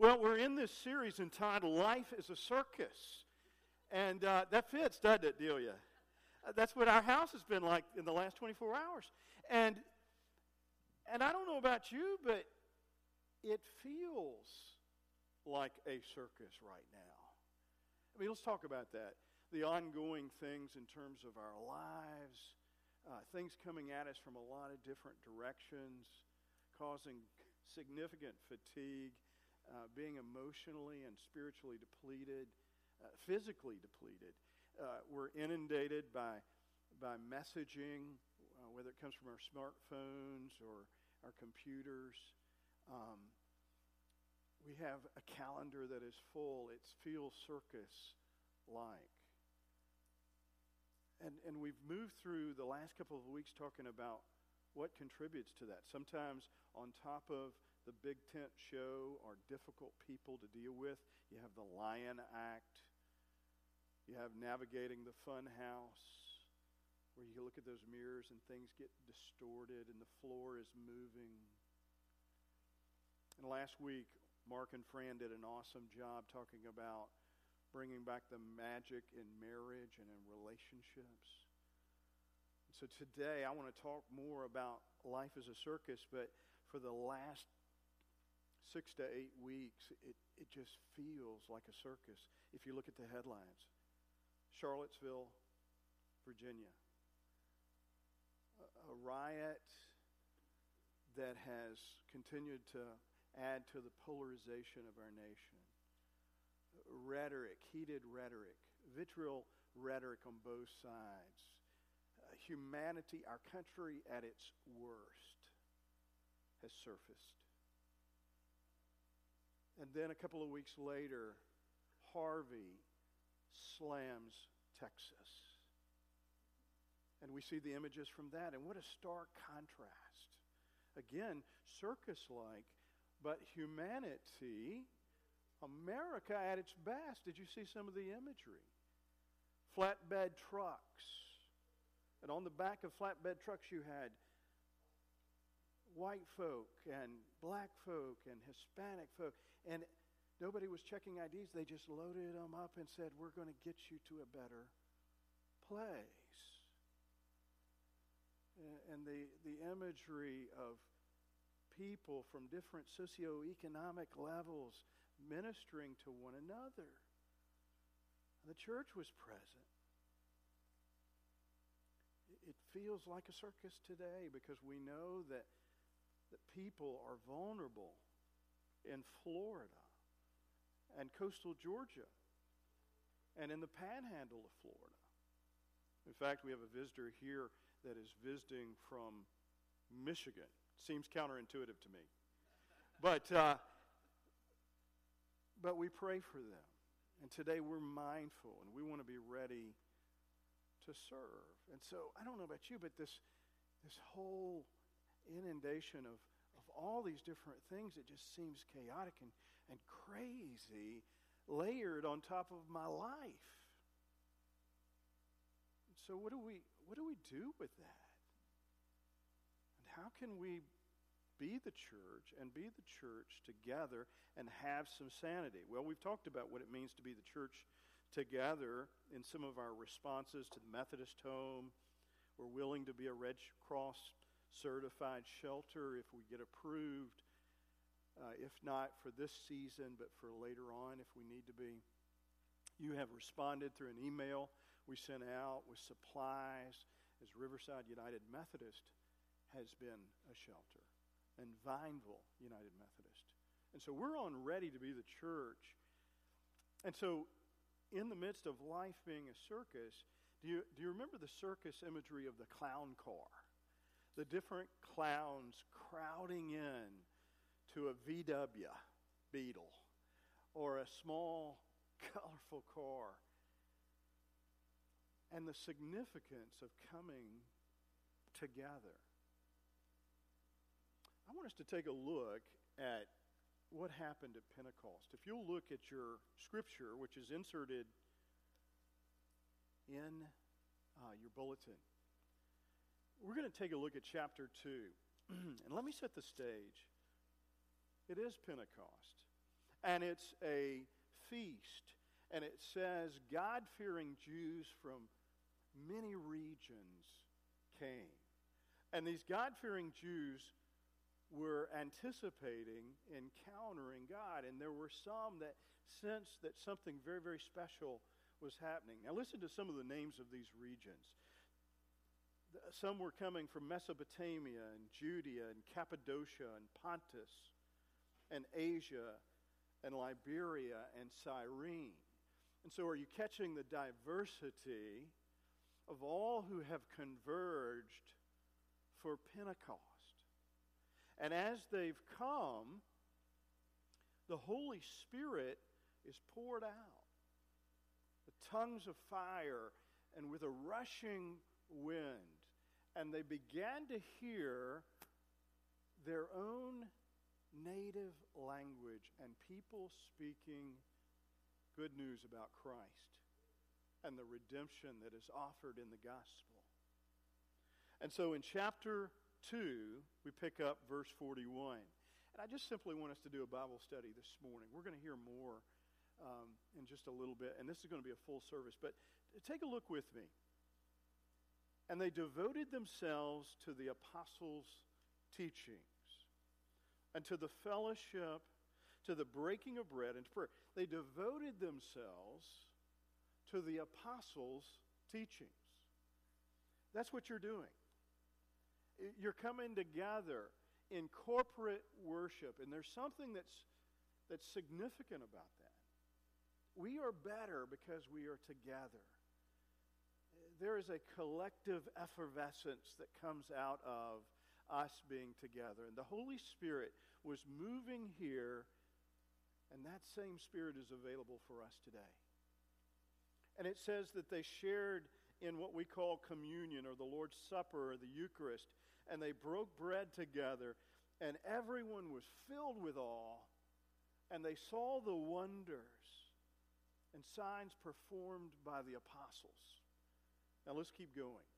Well, we're in this series entitled Life is a Circus. And uh, that fits, doesn't it, Delia? Uh, That's what our house has been like in the last 24 hours. And, and I don't know about you, but it feels like a circus right now. I mean, let's talk about that. The ongoing things in terms of our lives, uh, things coming at us from a lot of different directions, causing significant fatigue, uh, being emotionally and spiritually depleted, uh, physically depleted. Uh, we're inundated by, by messaging, uh, whether it comes from our smartphones or our computers. Um, we have a calendar that is full. It feels circus like. And, and we've moved through the last couple of weeks talking about what contributes to that. Sometimes on top of the big tent show are difficult people to deal with. You have the Lion Act. You have navigating the fun house, where you look at those mirrors and things get distorted and the floor is moving. And last week, Mark and Fran did an awesome job talking about bringing back the magic in marriage and in relationships. So today, I want to talk more about life as a circus, but for the last six to eight weeks, it, it just feels like a circus if you look at the headlines. Charlottesville, Virginia. A, a riot that has continued to add to the polarization of our nation. Rhetoric, heated rhetoric, vitriol rhetoric on both sides. Uh, humanity, our country at its worst, has surfaced. And then a couple of weeks later, Harvey slams Texas. And we see the images from that. And what a stark contrast. Again, circus like, but humanity, America at its best. Did you see some of the imagery? Flatbed trucks. And on the back of flatbed trucks, you had white folk and black folk and Hispanic folk. And nobody was checking IDs. They just loaded them up and said, We're going to get you to a better place. And the, the imagery of people from different socioeconomic levels ministering to one another. The church was present. It feels like a circus today because we know that, that people are vulnerable in Florida and coastal Georgia and in the panhandle of Florida. In fact, we have a visitor here that is visiting from Michigan. Seems counterintuitive to me. But, uh, but we pray for them. And today we're mindful and we want to be ready to serve. And so I don't know about you, but this, this whole inundation of, all these different things, it just seems chaotic and, and crazy, layered on top of my life. So what do we what do we do with that? And how can we be the church and be the church together and have some sanity? Well, we've talked about what it means to be the church together in some of our responses to the Methodist home. We're willing to be a Red Cross certified shelter if we get approved. Uh, if not for this season, but for later on if we need to be. You have responded through an email we sent out with supplies as Riverside United Methodist has been a shelter, and Vineville United Methodist. And so we're on ready to be the church. And so, in the midst of life being a circus, do you, do you remember the circus imagery of the clown car? The different clowns crowding in to a VW Beetle or a small, colorful car and the significance of coming together. I want us to take a look at what happened at Pentecost. If you'll look at your scripture, which is inserted in uh, your bulletin, we're going to take a look at chapter 2. and let me set the stage. It is Pentecost. And it's a feast. And it says God fearing Jews from many regions came. And these God fearing Jews were anticipating encountering God. And there were some that sensed that something very, very special was happening. Now, listen to some of the names of these regions. Some were coming from Mesopotamia and Judea and Cappadocia and Pontus and Asia and Liberia and Cyrene. And so, are you catching the diversity of all who have converged for Pentecost? And as they've come, the Holy Spirit is poured out. The tongues of fire and with a rushing wind. And they began to hear their own native language and people speaking good news about Christ and the redemption that is offered in the gospel. And so in chapter 2, we pick up verse 41. And I just simply want us to do a Bible study this morning. We're going to hear more um, in just a little bit, and this is going to be a full service. But take a look with me. And they devoted themselves to the apostles' teachings and to the fellowship, to the breaking of bread and to prayer. They devoted themselves to the apostles' teachings. That's what you're doing. You're coming together in corporate worship, and there's something that's, that's significant about that. We are better because we are together. There is a collective effervescence that comes out of us being together. And the Holy Spirit was moving here, and that same Spirit is available for us today. And it says that they shared in what we call communion or the Lord's Supper or the Eucharist and they broke bread together, and everyone was filled with awe, and they saw the wonders and signs performed by the apostles. Now let's keep going.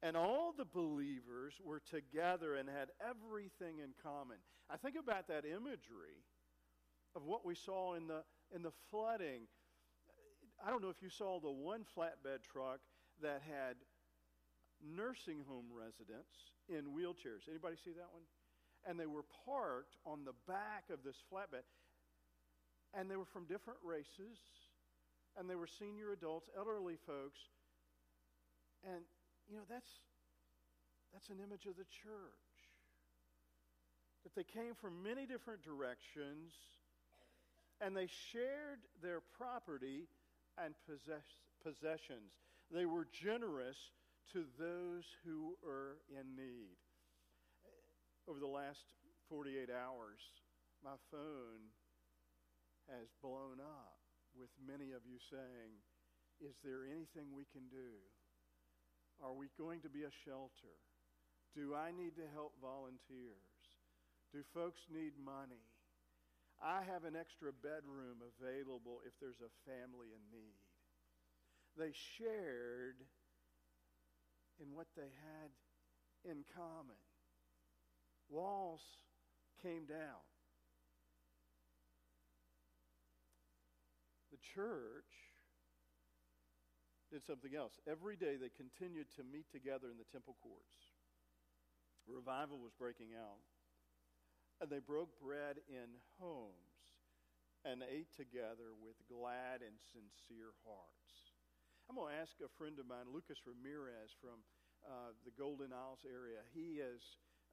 And all the believers were together and had everything in common. I think about that imagery of what we saw in the, in the flooding. I don't know if you saw the one flatbed truck that had nursing home residents in wheelchairs. Anybody see that one? And they were parked on the back of this flatbed. And they were from different races. And they were senior adults, elderly folks. And, you know, that's, that's an image of the church. That they came from many different directions and they shared their property and possess, possessions. They were generous to those who are in need. Over the last 48 hours, my phone has blown up with many of you saying, Is there anything we can do? Are we going to be a shelter? Do I need to help volunteers? Do folks need money? I have an extra bedroom available if there's a family in need. They shared in what they had in common. Walls came down. The church did something else. Every day they continued to meet together in the temple courts. Revival was breaking out. And they broke bread in homes and ate together with glad and sincere hearts. I'm going to ask a friend of mine, Lucas Ramirez from uh, the Golden Isles area. He is,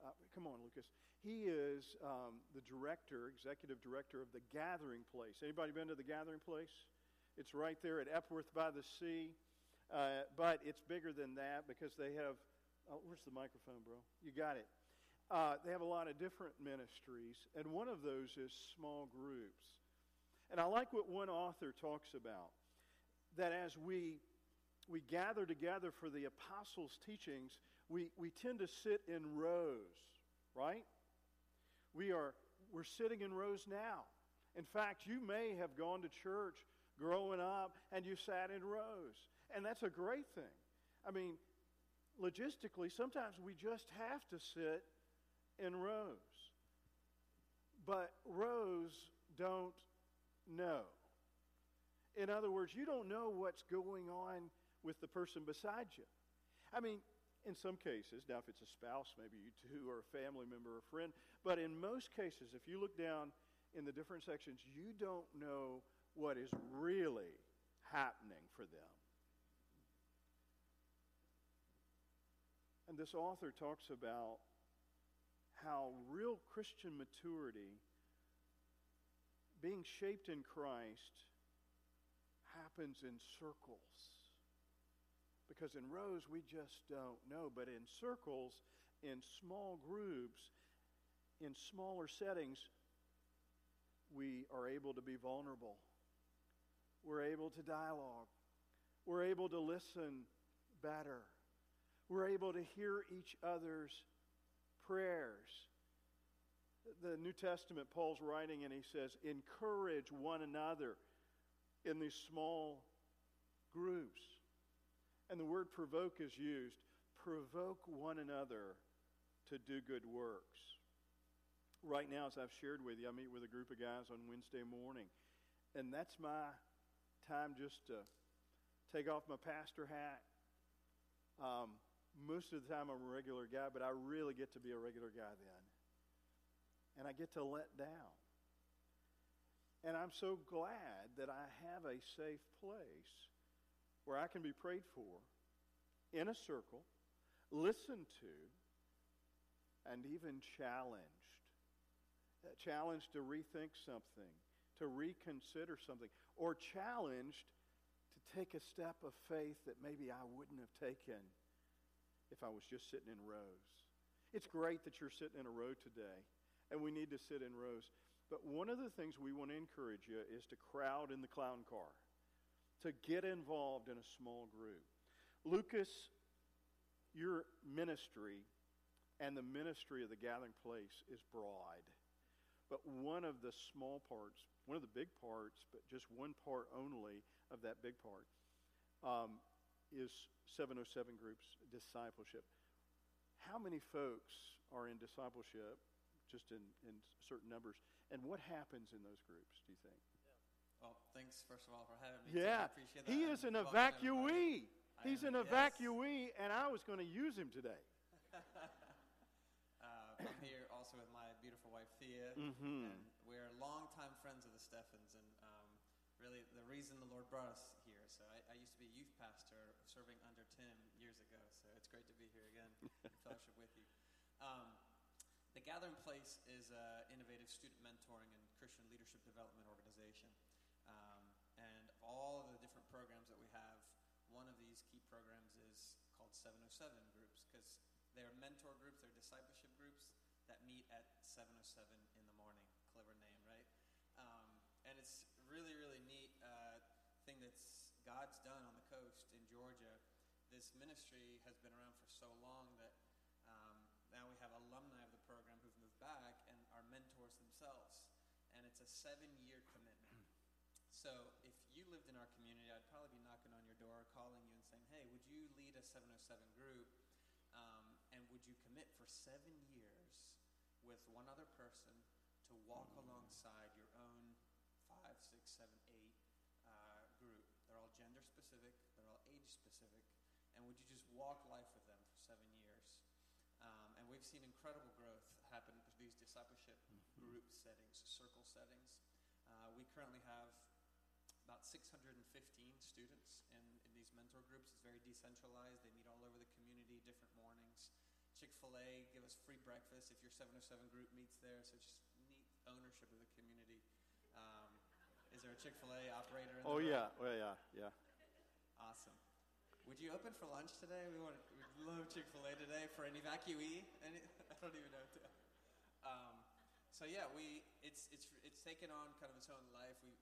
uh, come on, Lucas. He is um, the director, executive director of the Gathering Place. Anybody been to the Gathering Place? It's right there at Epworth by the sea. Uh, but it's bigger than that because they have, oh, where's the microphone, bro? You got it. Uh, they have a lot of different ministries, and one of those is small groups. And I like what one author talks about that as we, we gather together for the apostles' teachings, we, we tend to sit in rows, right? We are, we're sitting in rows now. In fact, you may have gone to church growing up and you sat in rows. And that's a great thing. I mean, logistically, sometimes we just have to sit in rows. But rows don't know. In other words, you don't know what's going on with the person beside you. I mean, in some cases, now if it's a spouse, maybe you two, or a family member or a friend, but in most cases, if you look down in the different sections, you don't know what is really happening for them. And this author talks about how real Christian maturity, being shaped in Christ, happens in circles. Because in rows, we just don't know. But in circles, in small groups, in smaller settings, we are able to be vulnerable. We're able to dialogue. We're able to listen better. We're able to hear each other's prayers. The New Testament, Paul's writing, and he says, encourage one another in these small groups. And the word provoke is used. Provoke one another to do good works. Right now, as I've shared with you, I meet with a group of guys on Wednesday morning. And that's my time just to take off my pastor hat. Um, most of the time, I'm a regular guy, but I really get to be a regular guy then. And I get to let down. And I'm so glad that I have a safe place where I can be prayed for in a circle, listened to, and even challenged. Uh, challenged to rethink something, to reconsider something, or challenged to take a step of faith that maybe I wouldn't have taken if I was just sitting in rows. It's great that you're sitting in a row today, and we need to sit in rows. But one of the things we want to encourage you is to crowd in the clown car to get involved in a small group. Lucas, your ministry and the ministry of the gathering place is broad. But one of the small parts, one of the big parts, but just one part only of that big part, um, is 707 groups discipleship. How many folks are in discipleship, just in, in certain numbers, and what happens in those groups, do you think? Well, thanks first of all for having me. Yeah, appreciate that. he is an evacuee. He's an yes. evacuee, and I was going to use him today. uh, I'm here also with my beautiful wife Thea, mm-hmm. and we're longtime friends of the Steffens, and um, really the reason the Lord brought us. So I, I, used to be a youth pastor serving under Tim years ago, so it's great to be here again in fellowship with you. Um, the Gathering Place is an innovative student mentoring and Christian leadership development organization and all of the different programs that we have, one of these key programs is called 707 groups because they're mentor groups, they're discipleship groups that meet at 707 in the morning. Clever name, right? Um, and it's really, really neat uh, thing that's God's done on the coast in Georgia. This ministry has been around for so long that um, now we have alumni of the program who've moved back and are mentors themselves. And it's a seven-year commitment. So if you lived in our community, I'd probably be knocking on your door, calling you and saying, hey, would you lead a 707 group? Um, and would you commit for seven years with one other person to walk alongside your own five, six, seven, eight uh, group? They're all gender specific, they're all age specific. And would you just walk life with them for seven years? Um, and we've seen incredible growth happen with these discipleship mm-hmm. group settings, circle settings. Uh, we currently have about 615 students in, in these mentor groups. It's very decentralized. They meet all over the community, different mornings. Chick fil A give us free breakfast if your 707 group meets there. So just neat ownership of the community. Um, is there a Chick fil A operator in Oh, yeah. Well, yeah. Yeah. Awesome. Would you open for lunch today? We want we love Chick Fil A today for an evacuee. Any, I don't even know. Um, so yeah, we it's it's it's taken on kind of its own life. We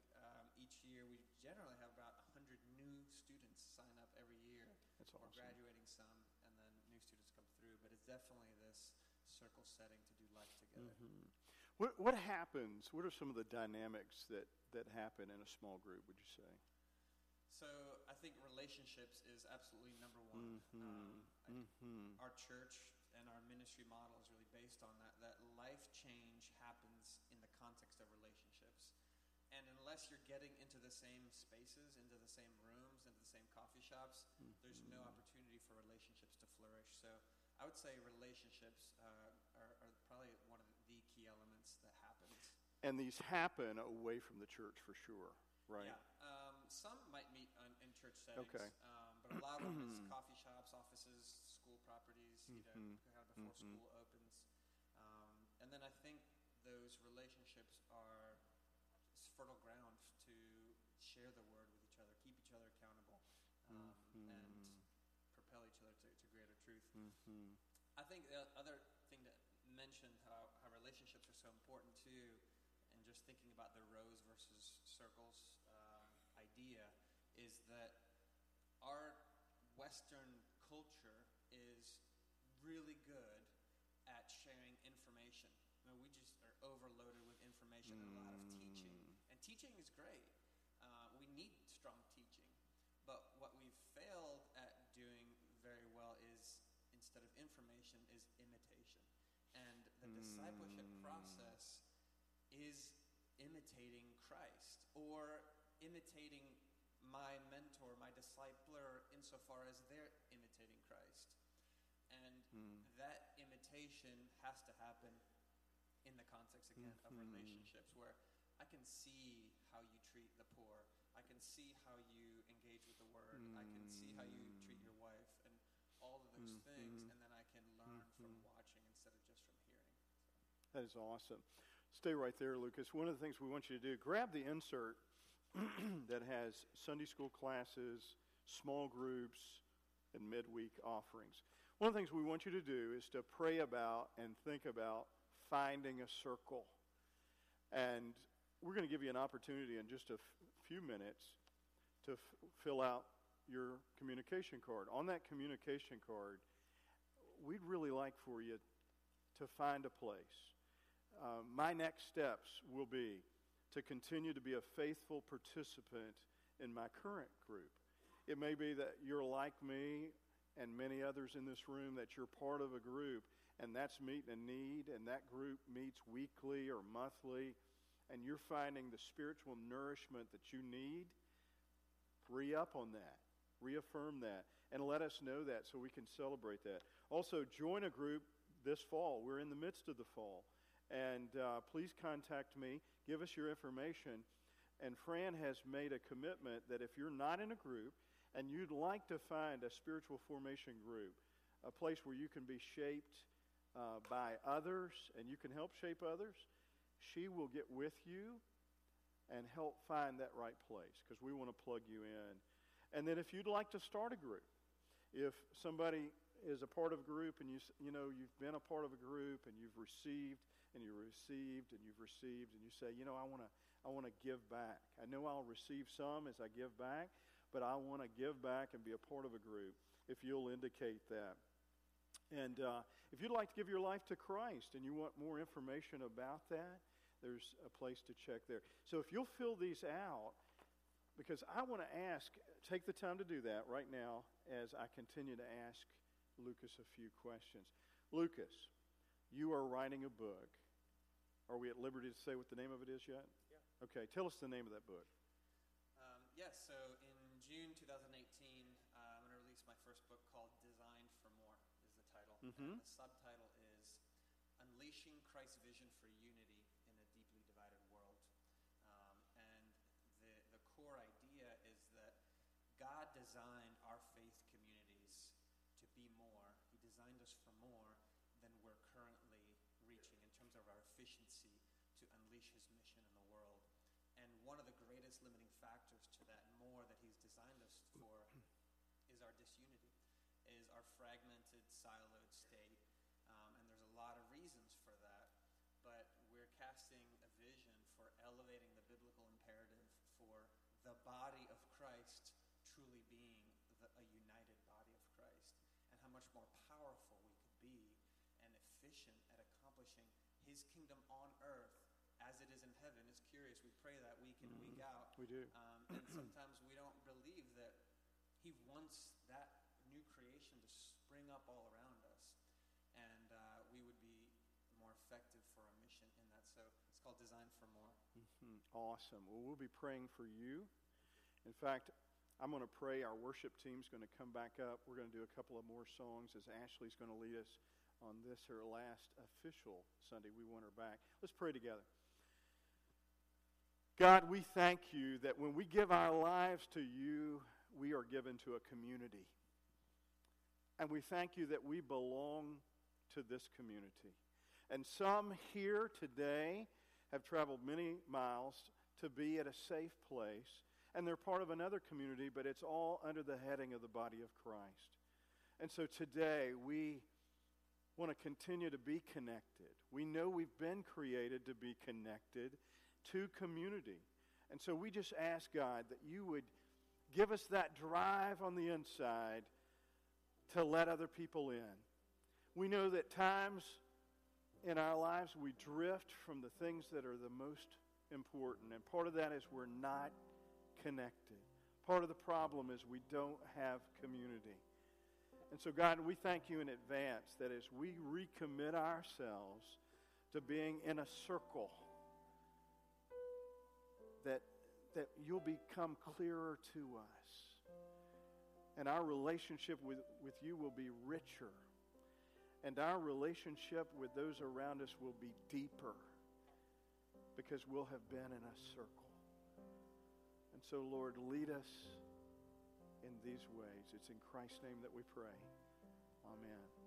each year we generally have about 100 new students sign up every year. That's awesome. We're graduating some, and then new students come through. But it's definitely this circle setting to do life together. Mm-hmm. What, what happens? What are some of the dynamics that, that happen in a small group, would you say? So I think relationships is absolutely number one. Mm-hmm. Um, mm-hmm. Our church and our ministry model is really based on that. That life change happens in the context of relationships, and unless you're getting into the same spaces, into the same rooms, into the same coffee shops, there's no opportunity for relationships to flourish. So I would say relationships uh, are, are probably one of the key elements that happens. And these happen away from the church for sure, right? Yeah. Um, some might meet on, in church settings, Okay. um, but a lot of them is coffee shops, offices, school properties, you know, Mhm. kind of before Mhm. school opens. Um, and then I think those relationships are fertile ground to share the word with each other, keep each other accountable, um, and Mhm. propel each other to, to greater truth. Mhm. I think the other thing to mention how, how relationships are so important too, and just thinking about the rows versus circles uh, idea, is that our Western culture is really good at sharing information. I mean, we just are overloaded with information and a lot of teaching. And teaching is great. Uh, we need strong teaching. But what we've failed at doing very well is, instead of information, is imitation. And the discipleship process is imitating Christ or imitating my mentor, my discipler, insofar as they're imitating Christ. And hmm. that imitation has to happen in the context, again, of mm-hmm. relationships where I can see how you treat the poor. I can see how you engage with the word. I can see how you treat your mm. wife and all of those mm-hmm. things. And then I can learn from mm-hmm. watching instead of just from hearing. That is awesome. Stay right there, Lucas. One of the things we want you to do, grab the insert that has Sunday school classes, small groups, and midweek offerings. One of the things we want you to do is to pray about and think about finding a circle. And we're going to give you an opportunity in just a f- few minutes to f- fill out your communication card. On that communication card, we'd really like for you to find a place. Uh, my next steps will be to continue to be a faithful participant in my current group. It may be that you're like me and many others in this room, that you're part of a group, and that's meeting a need, and that group meets weekly or monthly, and you're finding the spiritual nourishment that you need. Re up on that, reaffirm that, and let us know that so we can celebrate that. Also, join a group this fall. We're in the midst of the fall. And uh, please contact me, give us your information. And Fran has made a commitment that if you're not in a group and you'd like to find a spiritual formation group, a place where you can be shaped uh, by others and you can help shape others, she will get with you and help find that right place because we want to plug you in. And then if you'd like to start a group, if somebody is a part of a group and you, you know you've been a part of a group and you've received and you received and you've received and you say, you know, I want to I want to give back. I know I'll receive some as I give back, but I want to give back and be a part of a group if you'll indicate that. And uh, if you'd like to give your life to Christ and you want more information about that, there's a place to check there. So if you'll fill these out, because I want to ask, take the time to do that right now as I continue to ask Lucas a few questions. Lucas, you are writing a book. Are we at liberty to say what the name of it is yet? Yeah. Okay, tell us the name of that book. Um, yes, so in June 2018, uh, I'm going to release my first book called Designed for More, is the title. Mhm. And the subtitle is Unleashing Christ's Vision for Unity in a Deeply Divided World. Um, and the, the core idea is that God designed our faith communities to be more. He designed us for more than we're currently reaching in terms of our efficiency to unleash his mission in the world. And one of the greatest limiting factors to that more that he's designed us for is our disunity, is our fragmented, siloed state. Um, and there's a lot of reasons for that. But we're casting a vision for elevating the biblical imperative for the body of Christ truly being the, a united body of Christ, and how much more powerful we could be and efficient accomplishing His kingdom on earth as it is in heaven. It's curious. We pray that week in, week out. We do. Um, and sometimes we don't believe that He wants that new creation to spring up all around us. And uh, we would be more effective for our mission in that. So it's called Design for More. Mhm. Awesome. Well, we'll be praying for you. In fact, I'm going to pray. Our worship team's going to come back up. We're going to do a couple of more songs as Ashley's going to lead us on this, her last official Sunday. We want her back. Let's pray together. God, we thank you that when we give our lives to you, we are given to a community. And we thank you that we belong to this community. And some here today have traveled many miles to be at a safe place, and they're part of another community, but it's all under the heading of the body of Christ. And so today we want to continue to be connected. We know we've been created to be connected to community. And so we just ask God that you would give us that drive on the inside to let other people in. We know that times in our lives, we drift from the things that are the most important. And part of that is we're not connected. Part of the problem is we don't have community. And so, God, we thank you in advance that as we recommit ourselves to being in a circle, that, that you'll become clearer to us. And our relationship with, with you will be richer and our relationship with those around us will be deeper because we'll have been in a circle. And so, Lord, lead us in these ways. It's in Christ's name that we pray. Amen.